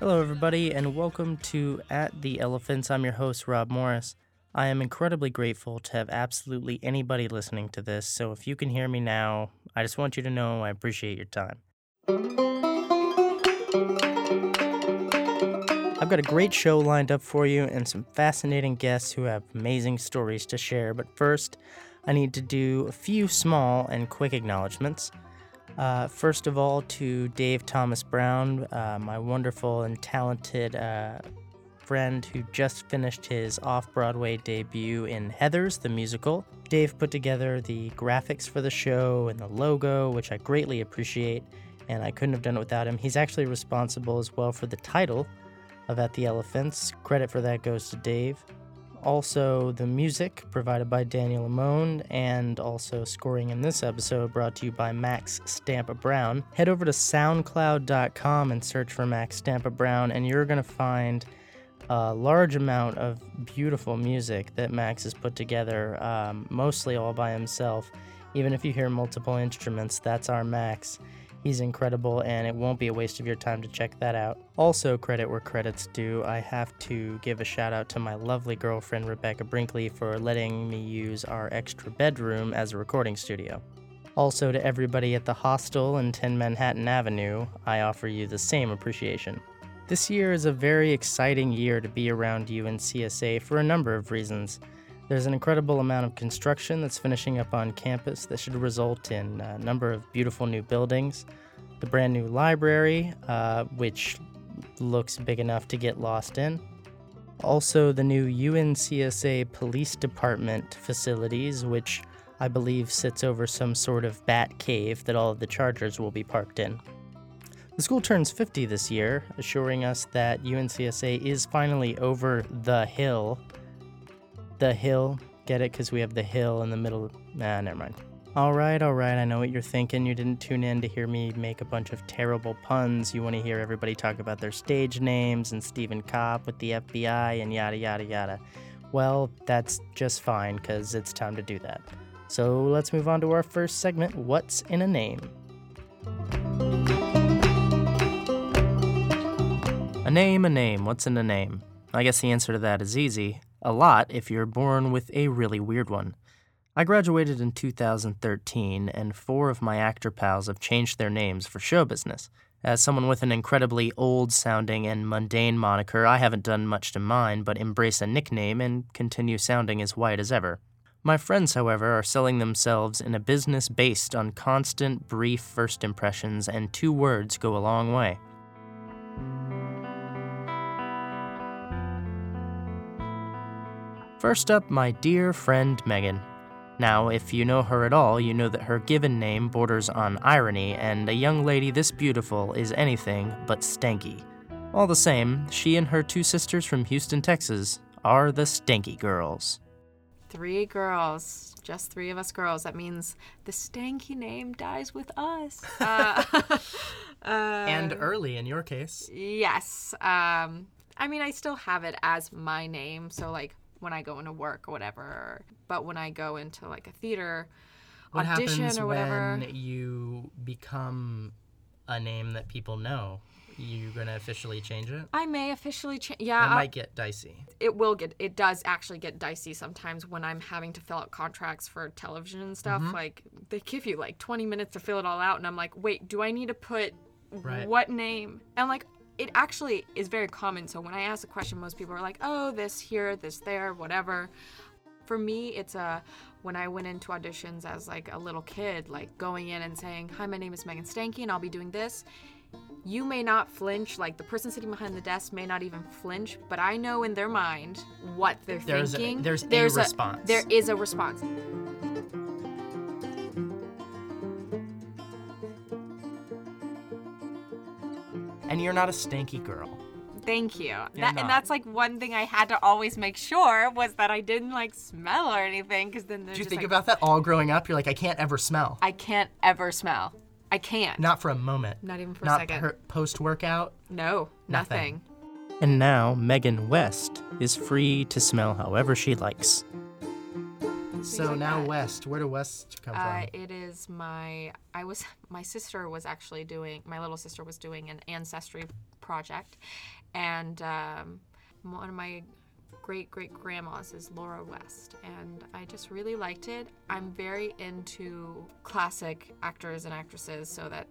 Hello, everybody, and welcome to At the Elephants. I'm your host, Rob Morris. I am incredibly grateful to have absolutely anybody listening to this, so if you can hear me now, I just want you to know I appreciate your time. I've got a great show lined up for you and some fascinating guests who have amazing stories to share, but first, I need to do a few small and quick acknowledgments. Uh, first of all, to Dave Thomas Brown, uh, my wonderful and talented uh, friend who just finished his off Broadway debut in Heathers, the musical. Dave put together the graphics for the show and the logo, which I greatly appreciate, and I couldn't have done it without him. He's actually responsible as well for the title of At the Elephants. Credit for that goes to Dave. Also, the music provided by Daniel Lamone, and also scoring in this episode brought to you by Max Stampa Brown. Head over to SoundCloud.com and search for Max Stampa Brown, and you're going to find a large amount of beautiful music that Max has put together, um, mostly all by himself. Even if you hear multiple instruments, that's our Max. He's incredible, and it won't be a waste of your time to check that out. Also, credit where credit's due, I have to give a shout out to my lovely girlfriend Rebecca Brinkley for letting me use our extra bedroom as a recording studio. Also, to everybody at the hostel in 10 Manhattan Avenue, I offer you the same appreciation. This year is a very exciting year to be around UNCSA for a number of reasons. There's an incredible amount of construction that's finishing up on campus that should result in a number of beautiful new buildings. The brand new library, uh, which looks big enough to get lost in. Also, the new UNCSA Police Department facilities, which I believe sits over some sort of bat cave that all of the Chargers will be parked in. The school turns 50 this year, assuring us that UNCSA is finally over the hill. The hill, get it? Because we have the hill in the middle. Nah, never mind. All right, all right, I know what you're thinking. You didn't tune in to hear me make a bunch of terrible puns. You want to hear everybody talk about their stage names and Stephen Kopp with the FBI and yada, yada, yada. Well, that's just fine because it's time to do that. So let's move on to our first segment What's in a Name? A name, a name. What's in a name? I guess the answer to that is easy. A lot if you're born with a really weird one. I graduated in 2013, and four of my actor pals have changed their names for show business. As someone with an incredibly old sounding and mundane moniker, I haven't done much to mine but embrace a nickname and continue sounding as white as ever. My friends, however, are selling themselves in a business based on constant, brief first impressions, and two words go a long way. First up, my dear friend Megan. Now, if you know her at all, you know that her given name borders on irony, and a young lady this beautiful is anything but stanky. All the same, she and her two sisters from Houston, Texas, are the Stanky Girls. Three girls, just three of us girls. That means the stanky name dies with us. Uh, uh, And early in your case. yes. Um, I mean, I still have it as my name. So, like, when I go into work or whatever. But when I go into, like, a theater What audition or whatever. when you become a name that people know? You gonna officially change it? I may officially change. It Yeah, I- might get dicey. it will get it does actually get dicey sometimes when i'm having to fill out contracts for television and stuff Mm-hmm. like they give you like 20 minutes to fill it all out and i'm like wait do i need to put Right. what name and like it actually is very common. So when i ask the question most people are like oh this here this there whatever. For me it's a when i went into auditions as like a little kid like going in and saying hi my name is megan stanky and i'll be doing this. You may not flinch like the person sitting behind the desk may not even flinch but i know in their mind what they're There's a- thinking. there's a response. there is a response And you're not a stanky girl. thank you that, and that's like one thing i had to always make sure was that i didn't like smell or anything because then Did you think about that all growing up? You're like, I can't ever smell. i can't ever smell i can't Not for a moment. Not even for a Not second. post workout. no Nothing. nothing And now Megan West is free to smell however she likes. So like now that. West. Where did West come Uh, from? it is my. I was. My sister was actually doing. My little sister was doing an ancestry project, and um, one of my great great grandmas is Laura West, and I just really liked it. I'm very into classic actors and actresses, so that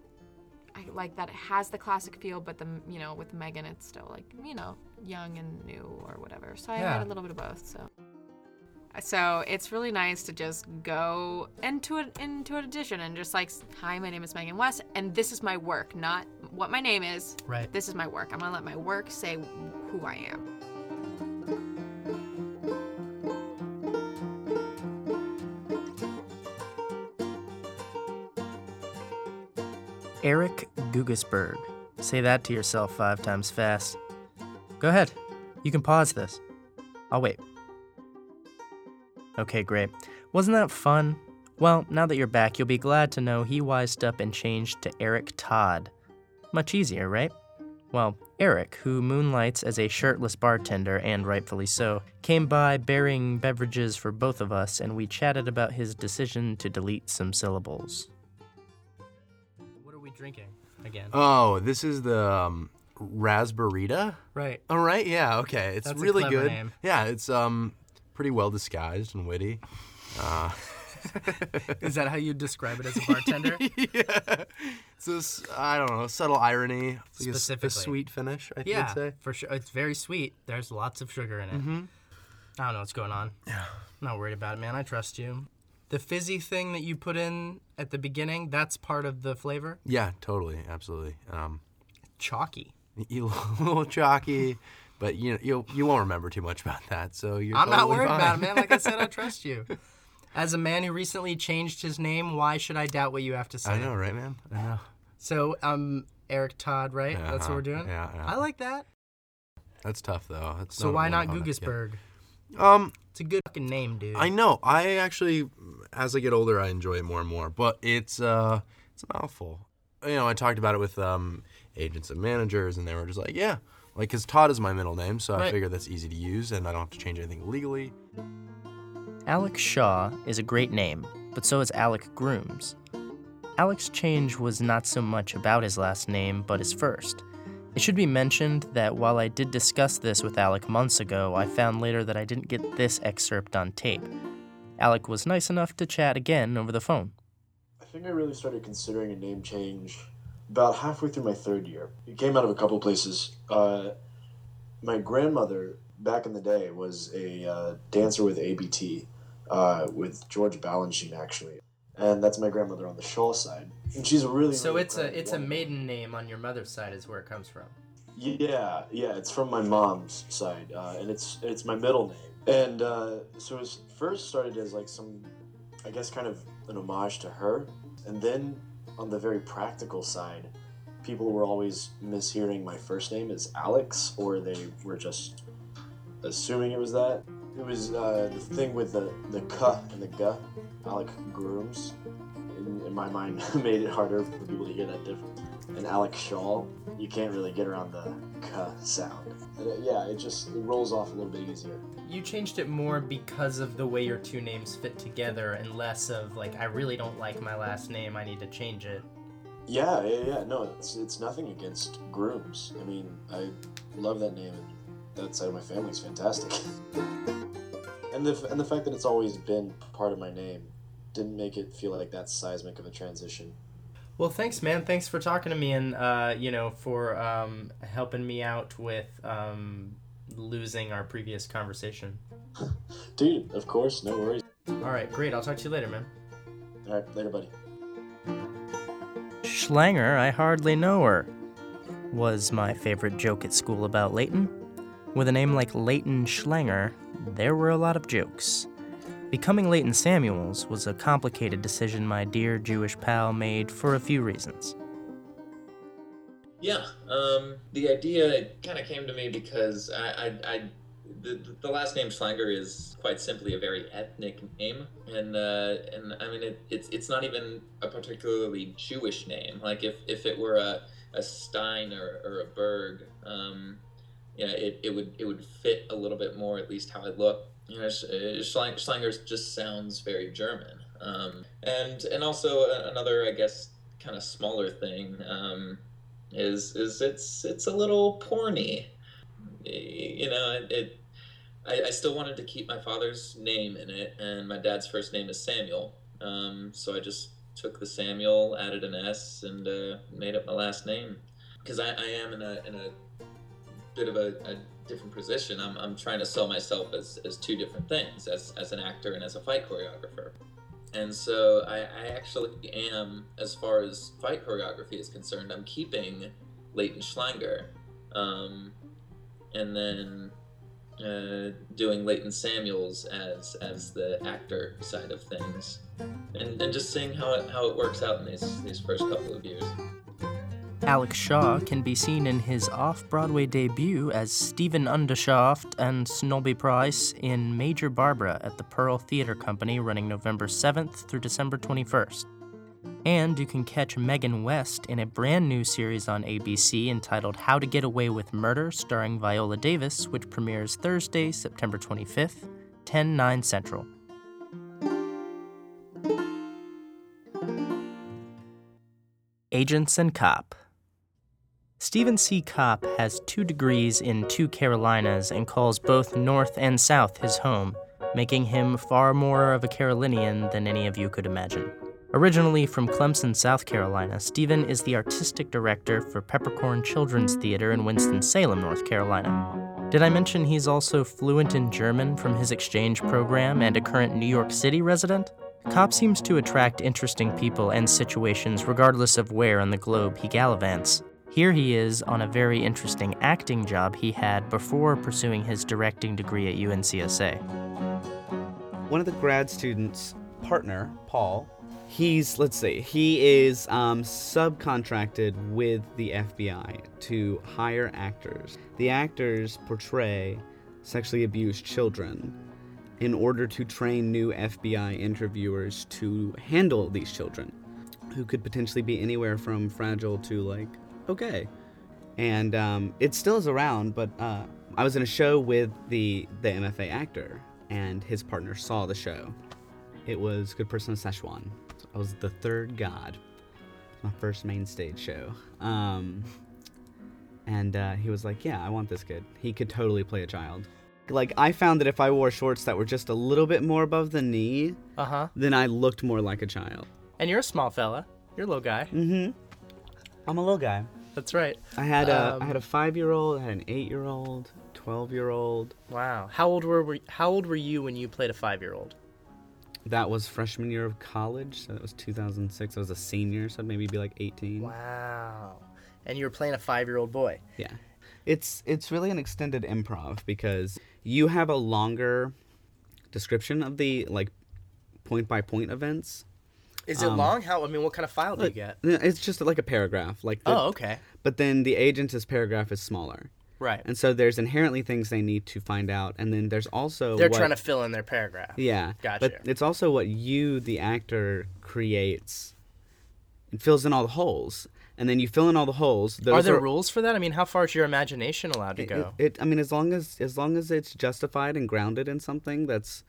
I like that it has the classic feel, but the you know with Megan, it's still like you know young and new or whatever. So I Yeah. had a little bit of both. So. So it's really nice to just go into it into an audition and just like, hi, my name is Megan West, and this is my work, not what my name is. Right. This is my work. I'm gonna let my work say who I am. Eric Gugasberg. Say that to yourself five times fast. Go ahead. You can pause this. I'll wait. Okay, great. Wasn't that fun? Well, now that you're back, you'll be glad to know he wised up and changed to Eric Todd. Much easier, right? Well, Eric, who moonlights as a shirtless bartender, and rightfully so, came by bearing beverages for both of us, and we chatted about his decision to delete some syllables. What are we drinking again? Oh, this is the um, Raspberita. right. All right, yeah, okay. It's That's a really clever good. name. Yeah, it's um pretty well disguised and witty. Uh, Is that how you describe it as a bartender? yeah, it's this I don't know subtle irony, like a Specifically. sweet finish. I yeah, would say. for sure. It's very sweet. There's lots of sugar in it. Mm-hmm. I don't know what's going on. Yeah. I'm not worried about it, man. I trust you. The fizzy thing that you put in at the beginning, that's part of the flavor. Yeah, totally, absolutely. Um, Chalky. a little chalky, but you you you won't remember too much about that. So you're. I'm not totally worried about it, man. Like I said, I trust you. As a man who recently changed his name, why should I doubt what you have to say? I know, right, man? I know. So, um, Eric Todd, right? That's what Uh-huh. we're doing. Yeah, yeah. I like that. That's tough though. That's So why not one on it, yeah. Um, It's a good fucking name, dude. I know. I actually, as I get older, I enjoy it more and more. But it's uh, it's a mouthful. You know, I talked about it with um, agents and managers, and they were just like, "Yeah, like, cause Todd is my middle name, so I Right. figure that's easy to use, and I don't have to change anything legally." Alex Shaw is a great name, but so is Alec Grooms. Alec's change was not so much about his last name, but his first. It should be mentioned that while I did discuss this with Alec months ago, I found later that I didn't get this excerpt on tape. Alec was nice enough to chat again over the phone. I think I really started considering a name change about halfway through my third year. It came out of a couple places. Uh, my grandmother, back in the day, was a uh, dancer with ABT, uh, with George Balanchine, actually. And that's my grandmother on the Shaw side. And she's a really, So really it's a it's a maiden name on your mother's side is where it comes from. Yeah, yeah, it's from my mom's side, uh, and it's it's my middle name. And uh, so it first started as like some, I guess, kind of an homage to her, and then on the very practical side, people were always mishearing my first name as Alex, or they were just assuming it was that. It was uh, the thing with the the k and the g, Alec Grooms. In, in my mind, made it harder for people to hear that difference. And Alex Shaw, you can't really get around the k sound. And it- yeah, it just it rolls off a little bit easier. You changed it more because of the way your two names fit together and less of like I really don't like my last name, I need to change it. Yeah, yeah, yeah. No, it's it's nothing against grooms. I mean, I love that name, and that side of my family is fantastic. and the and the fact that it's always been part of my name didn't make it feel like that seismic of a transition. Well, thanks, man. Thanks for talking to me and uh, you know for um, helping me out with um, losing our previous conversation. Dude, of course, no worries. All right, great. I'll talk to you later, man. All right, later, buddy. Schlanger, I hardly know her, was my favorite joke at school about Leighton. With a name like Leighton Schlanger, there were a lot of jokes. Becoming Leighton Samuels was a complicated decision my dear Jewish pal made for a few reasons. Yeah, um, the idea kind of came to me because I, I, I the, the last name Schlanger is quite simply a very ethnic name, and uh, and I mean it, it's it's not even a particularly Jewish name. Like if, if it were a, a Stein or, or a Berg, um, yeah, it, it would it would fit a little bit more, at least how I look. You know, uh, Schlanger just sounds very German. Um, and and also another, I guess, kind of smaller thing um, is is it's it's a little porny. You know, it. it I, I still wanted to keep my father's name in it, and my dad's first name is Samuel. Um, so I just took the Samuel, added an S, and uh, made up my last name. Because I, I am in a in a bit of a, a different position. I'm, I'm trying to sell myself as, as two different things, as, as an actor and as a fight choreographer. And so I, I actually am, as far as fight choreography is concerned, I'm keeping Leighton Schlanger. Um, and then uh, doing Leighton Samuels as as the actor side of things, and, and just seeing how it how it works out in these these first couple of years. Alex Shaw can be seen in his off Broadway debut as Stephen Undershaft and Snobby Price in Major Barbara at the Pearl Theater Company running November 7th through December 21st. And you can catch Megan West in a brand new series on ABC entitled How to Get Away with Murder, starring Viola Davis, which premieres Thursday, September 25th, 10 9 Central. Agents and Cop. Stephen C. Kopp has two degrees in two Carolinas and calls both North and South his home, making him far more of a Carolinian than any of you could imagine. Originally from Clemson, South Carolina, Stephen is the artistic director for Peppercorn Children's Theater in Winston-Salem, North Carolina. Did I mention he's also fluent in German from his exchange program and a current New York City resident? Kopp seems to attract interesting people and situations regardless of where on the globe he gallivants. Here he is on a very interesting acting job he had before pursuing his directing degree at UNCSA. one of the grad students' partner, Paul, he's let's see, he is um, subcontracted with the FBI to hire actors. The actors portray sexually abused children in order to train new FBI interviewers to handle these children, who could potentially be anywhere from fragile to like okay. And um, it still is around, but uh, I was in a show with the the MFA actor, and his partner saw the show. It was Good Person of Szechuan. I was the third god. My first main stage show. Um, and uh, he was like, "Yeah, I want this kid. He could totally play a child." Like I found that if I wore shorts that were just a little bit more above the knee, Uh huh. then I looked more like a child. And you're a small fella. You're a little guy. Mm-hmm. I'm a little guy. That's right. I had a Um, I had a five year old, I had an eight year old, twelve year old. Wow. How old were we, How old were you when you played a five year old? That was freshman year of college, so that was 2006. I was a senior, so I'd maybe be like 18. Wow. And you were playing a five year old boy. Yeah. It's it's really an extended improv because you have a longer description of the like point by point events. Is it Um, long? How? I mean, what kind of file do you get? It's just like a paragraph. Like the, Oh, okay. But then the agent's paragraph is smaller. Right. And so there's inherently things they need to find out and then there's also They're what- trying to fill in their paragraph. Yeah. Gotcha. But it's also what you, the actor, creates. It fills in all the holes. And then you fill in all the holes. Those Are there rules for that? I mean, how far is your imagination allowed to it, go? it, I mean, as long as as long as it's justified and grounded in something that's,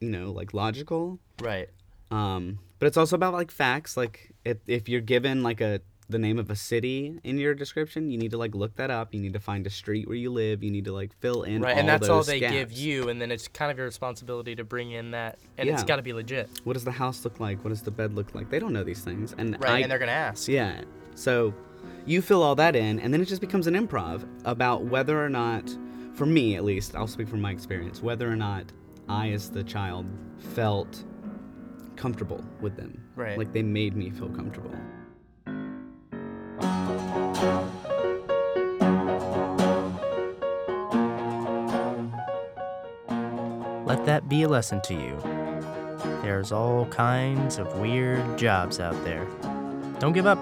you know, like logical. right. Um, but it's also about like facts. Like if if you're given like a the name of a city in your description, you need to like look that up. You need to find a street where you live. You need to like fill in Right. And that's all they give you, and then it's kind of your responsibility to bring in that, and it's got to be legit. What does the house look like? What does the bed look like? They don't know these things, and Right. I, and they're gonna ask. Yeah. So you fill all that in, and then it just becomes an improv about whether or not, for me at least, I'll speak from my experience, whether or not I, as the child, felt comfortable with them. Right. Like they made me feel comfortable. Let that be a lesson to you. There's all kinds of weird jobs out there. Don't give up.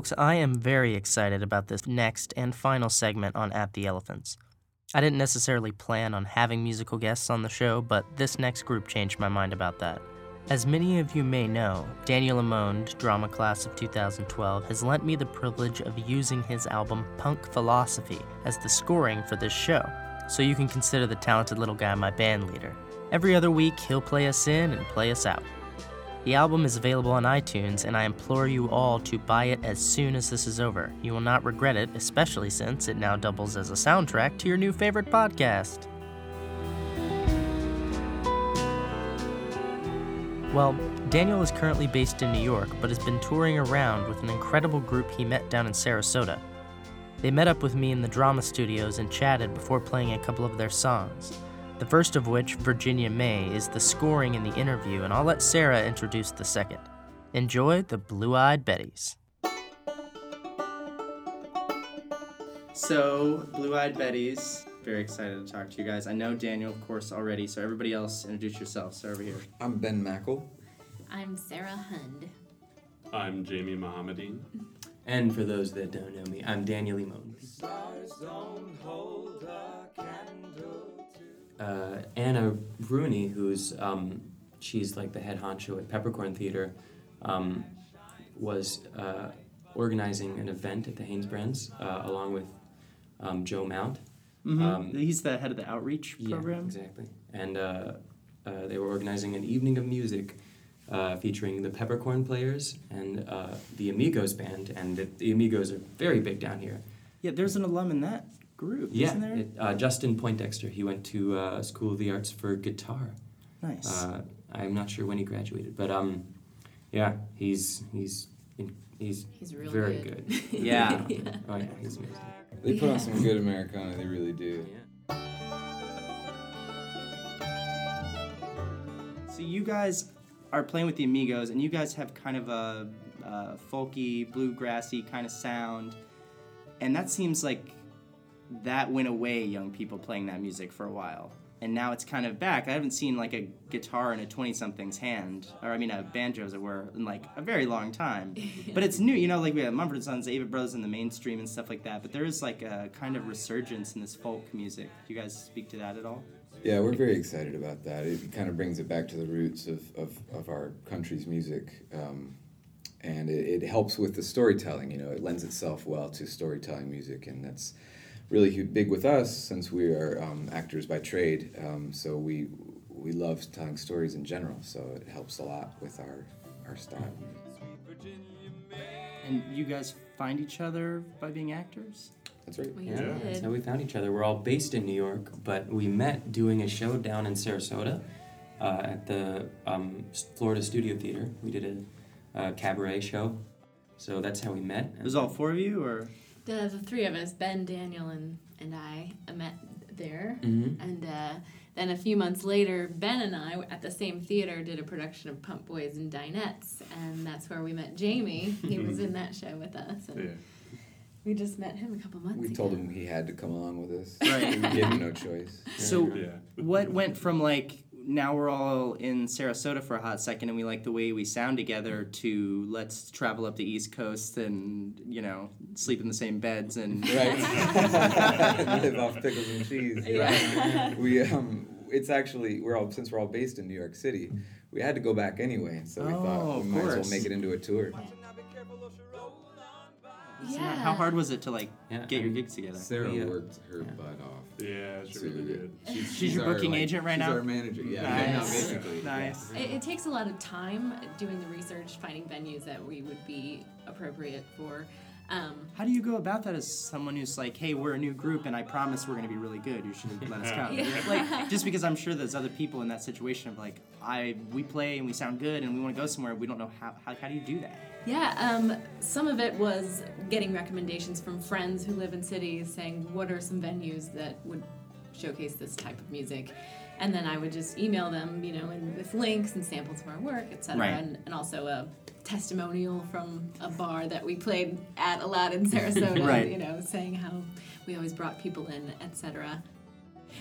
Folks, I am very excited about this next and final segment on At the Elephants. I didn't necessarily plan on having musical guests on the show, but this next group changed my mind about that. As many of you may know, Daniel Amond, drama class of 2012, has lent me the privilege of using his album Punk Philosophy as the scoring for this show, so you can consider the talented little guy my band leader. Every other week, he'll play us in and play us out. The album is available on iTunes, and I implore you all to buy it as soon as this is over. You will not regret it, especially since it now doubles as a soundtrack to your new favorite podcast. Well, Daniel is currently based in New York, but has been touring around with an incredible group he met down in Sarasota. They met up with me in the drama studios and chatted before playing a couple of their songs. The first of which, Virginia May, is the scoring in the interview, and I'll let Sarah introduce the second. Enjoy the Blue Eyed Betties. So, Blue Eyed Betties, very excited to talk to you guys. I know Daniel, of course, already, so everybody else introduce yourself. So, over here. I'm Ben Mackel. I'm Sarah Hund. I'm Jamie Mohammedine. And for those that don't know me, I'm Daniel Limon. Uh, Anna Rooney, who's um, she's like the head honcho at Peppercorn Theater, um, was uh, organizing an event at the Hanesbrands uh, along with um, Joe Mount. Um, He's the head of the outreach program. yeah, exactly. And uh, uh, they were organizing an evening of music uh, featuring the Peppercorn Players and uh, the Amigos band. And the, the Amigos are very big down here. Yeah, there's an alum in that group, Yeah, isn't there? it, uh, Justin Poindexter. He went to uh, School of the Arts for guitar. nice. Uh, I'm not sure when he graduated, but um, yeah, he's he's in, he's He's real very good. good. Yeah. Oh yeah, he's amazing. They put on some good Americana, they really do. Yeah. So you guys are playing with the Amigos, and you guys have kind of a, uh folky, bluegrassy kind of sound, and that seems like that went away. Young people playing that music for a while, and now it's kind of back. I haven't seen like a guitar in a twenty-something's hand, or I mean a banjo, as it were, in like a very long time. But it's new, you know. Like we have Mumford and Sons, Avett Brothers in the mainstream and stuff like that. But there is like a kind of resurgence in this folk music. Do you guys speak to that at all? Yeah, we're very excited about that. It kind of brings it back to the roots of, of, of our country's music. Um, and it, it helps with the storytelling, you know, it lends itself well to storytelling music. And that's really hu- big with us since we are um, actors by trade. Um, so we, we love telling stories in general. So it helps a lot with our, our style. And you guys find each other by being actors? That's right. We Yeah. That's how we found each other. We're all based in New York, but we met doing a show down in Sarasota uh, at the um, Florida Studio Theater. We did a, a cabaret show, so that's how we met. It was all four of you, or The, the three of us, Ben, Daniel, and, and I, uh, met there. Mhm. And uh, then a few months later, Ben and I, at the same theater, did a production of Pump Boys and Dinettes. And that's where we met Jamie. He was in that show with us. And Yeah. we just met him a couple months We ago. told him he had to come along with us. Right. We gave him no choice. so Yeah. what went from like now we're all in Sarasota for a hot second and we like the way we sound together to let's travel up the East Coast and you know sleep in the same beds and right. Live off pickles and cheese. Yeah. We um, it's actually we're all since we're all based in New York City, we had to go back anyway, so we Oh, thought we might as well make it into a tour. So Yeah. how hard was it to like Yeah, get your I- gigs together? Sarah Yeah. worked her Yeah. butt off. Yeah, she to- really did. She's your booking agent right she's now? our manager. Yeah, Nice. no, basically. Nice. It, it takes a lot of time doing the research, finding venues that we would be appropriate for. Um, How do you go about that as someone who's like, hey, we're a new group and I promise we're gonna be really good. You should let us come. Yeah. Like just because I'm sure there's other people in that situation of like, I we play and we sound good and we want to go somewhere. We don't know how, how how do you do that? Yeah, um, some of it was getting recommendations from friends who live in cities saying, what are some venues that would showcase this type of music? And then I would just email them, you know, and with links and samples of our work, etc. Right. And, and also a testimonial from a bar that we played at a lot in Sarasota, Right. you know, saying how we always brought people in, etc.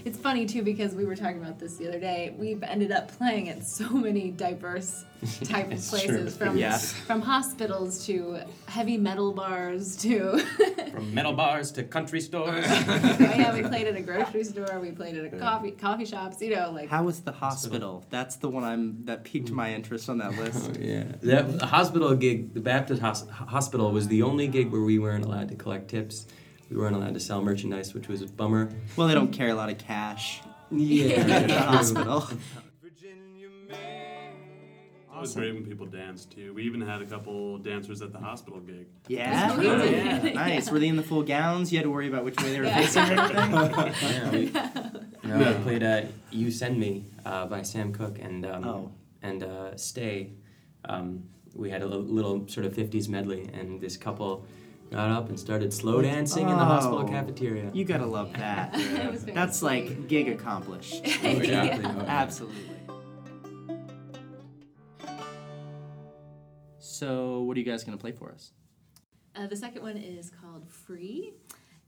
It's funny too because we were talking about this the other day. We've ended up playing at so many diverse type of places, true. from Yeah. from hospitals to heavy metal bars to From metal bars to country stores. Oh, yeah, we played at a grocery store. We played at a coffee coffee shops. You know, like How was the hospital? That's the one I'm that piqued my interest on that list. yeah. That the hospital gig, the Baptist hos- hospital was the only gig where we weren't allowed to collect tips. We weren't allowed to sell merchandise, which was a bummer. Well, they don't carry a lot of cash. Yeah. at the hospital. It was great when people danced too. We even had a couple dancers at the hospital gig. Yeah, we Oh, did. yeah. nice. Were they in the full gowns? You had to worry about which way they were facing and everything. yeah, we, you know, we played uh, "You Send Me" uh, by Sam Cooke and um, Oh. and uh, "Stay." Um, we had a li- little sort of '50s medley, and this couple got up and started slow dancing in the hospital Oh. cafeteria. You gotta love that. It was very That's sweet. like gig accomplished. exactly. Absolutely. So, what are you guys gonna play for us? Uh, the second one is called Free,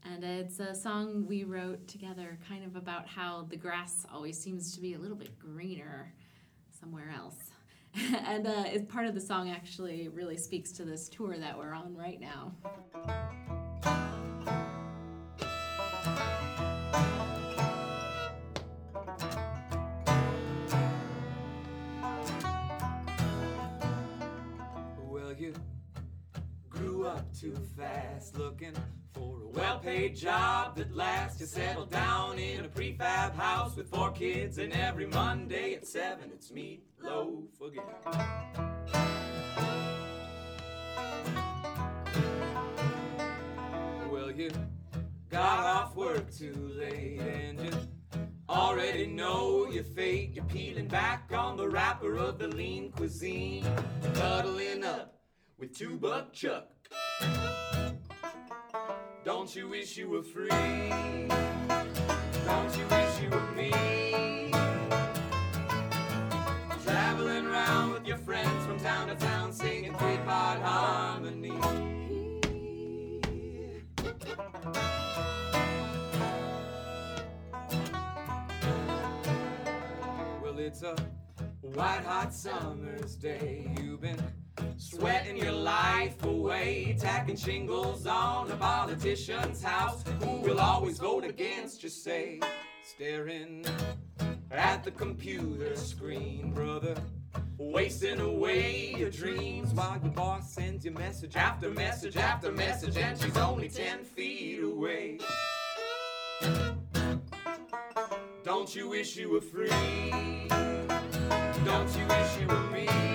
and it's a song we wrote together kind of about how the grass always seems to be a little bit greener somewhere else. and uh, part of the song actually really speaks to this tour that we're on right now. Well, you grew up too fast looking well paid job that lasts. You settle down in a prefab house with four kids, and every Monday at 7 it's meatloaf again. Well, you got off work too late and you already know your fate. You're peeling back on the wrapper of the lean cuisine, cuddling up with two buck chuck. Don't you wish you were free? Don't you wish you were me? Traveling around with your friends from town to town, singing three-part harmony. Well, it's a white hot summer's day. You've been sweating your life away, tacking shingles on a politician's house who will always vote against you, say, staring at the computer screen, brother. Wasting away your dreams while your boss sends you message after message after message, and she's only 10 feet away. Don't you wish you were free? Don't you wish you were me?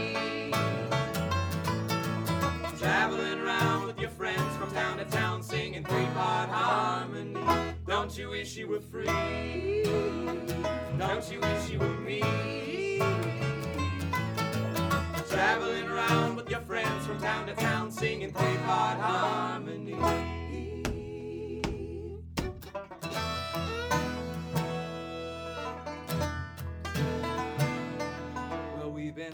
Traveling around with your friends from town to town, singing three-part harmony. Don't you wish you were free? Don't you wish you were me? Traveling around with your friends from town to town, singing three-part harmony. Well, we've been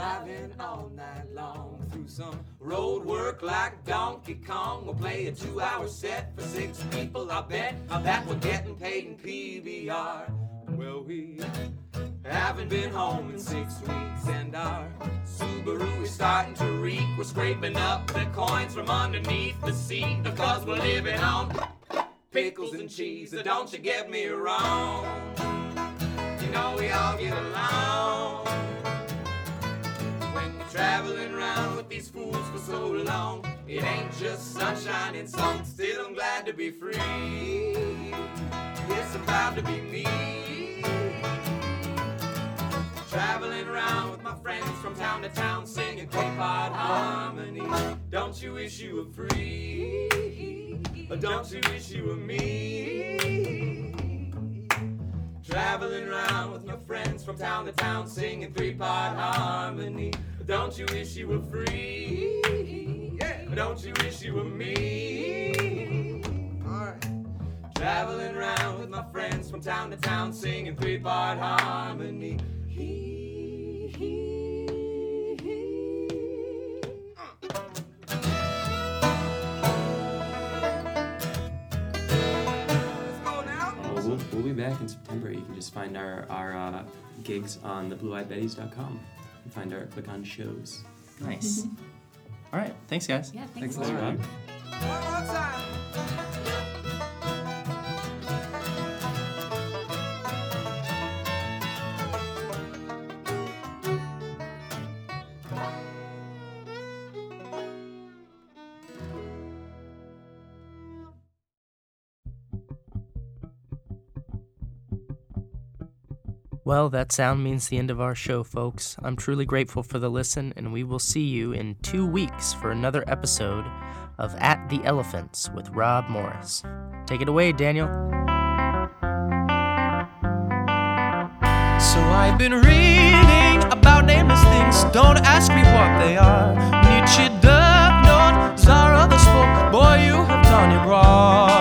driving all night long through some road work like Donkey Kong. We'll play a two-hour set for six people. I bet that we're getting paid in PBR. Well, we haven't been home in six weeks, and our Subaru is starting to reek. We're scraping up the coins from underneath the seat because we're living on pickles and cheese. So don't you get me wrong. You know we all get along these fools for so long. It ain't just sunshine and sun. Still, I'm glad to be free. Yes, I'm proud to be me. Traveling around with my friends from town to town, singing three-part harmony. Don't you wish you were free? Or don't you wish you were me? Traveling around with my friends from town to town, singing three-part harmony. Don't you wish you were free? Yeah. Don't you wish you were me? Alright. Traveling around with my friends from town to town, singing three-part harmony. Let's go now. Oh, we'll, we'll be back. In September. You can just find our, our uh, gigs on theblueeyedbetties.com and find our click on shows. Nice. All right. Thanks, guys. Yeah, thanks. Thanks, Rob. One Well, that sound means the end of our show, folks. I'm truly grateful for the listen, and we will see you in two weeks for another episode of At the Elephants with Rob Morris. Take it away, Daniel. So I've been reading about nameless things. Don't ask me what they are. Nietzsche, Duck, Zara, the spoke. Boy, you have done it wrong.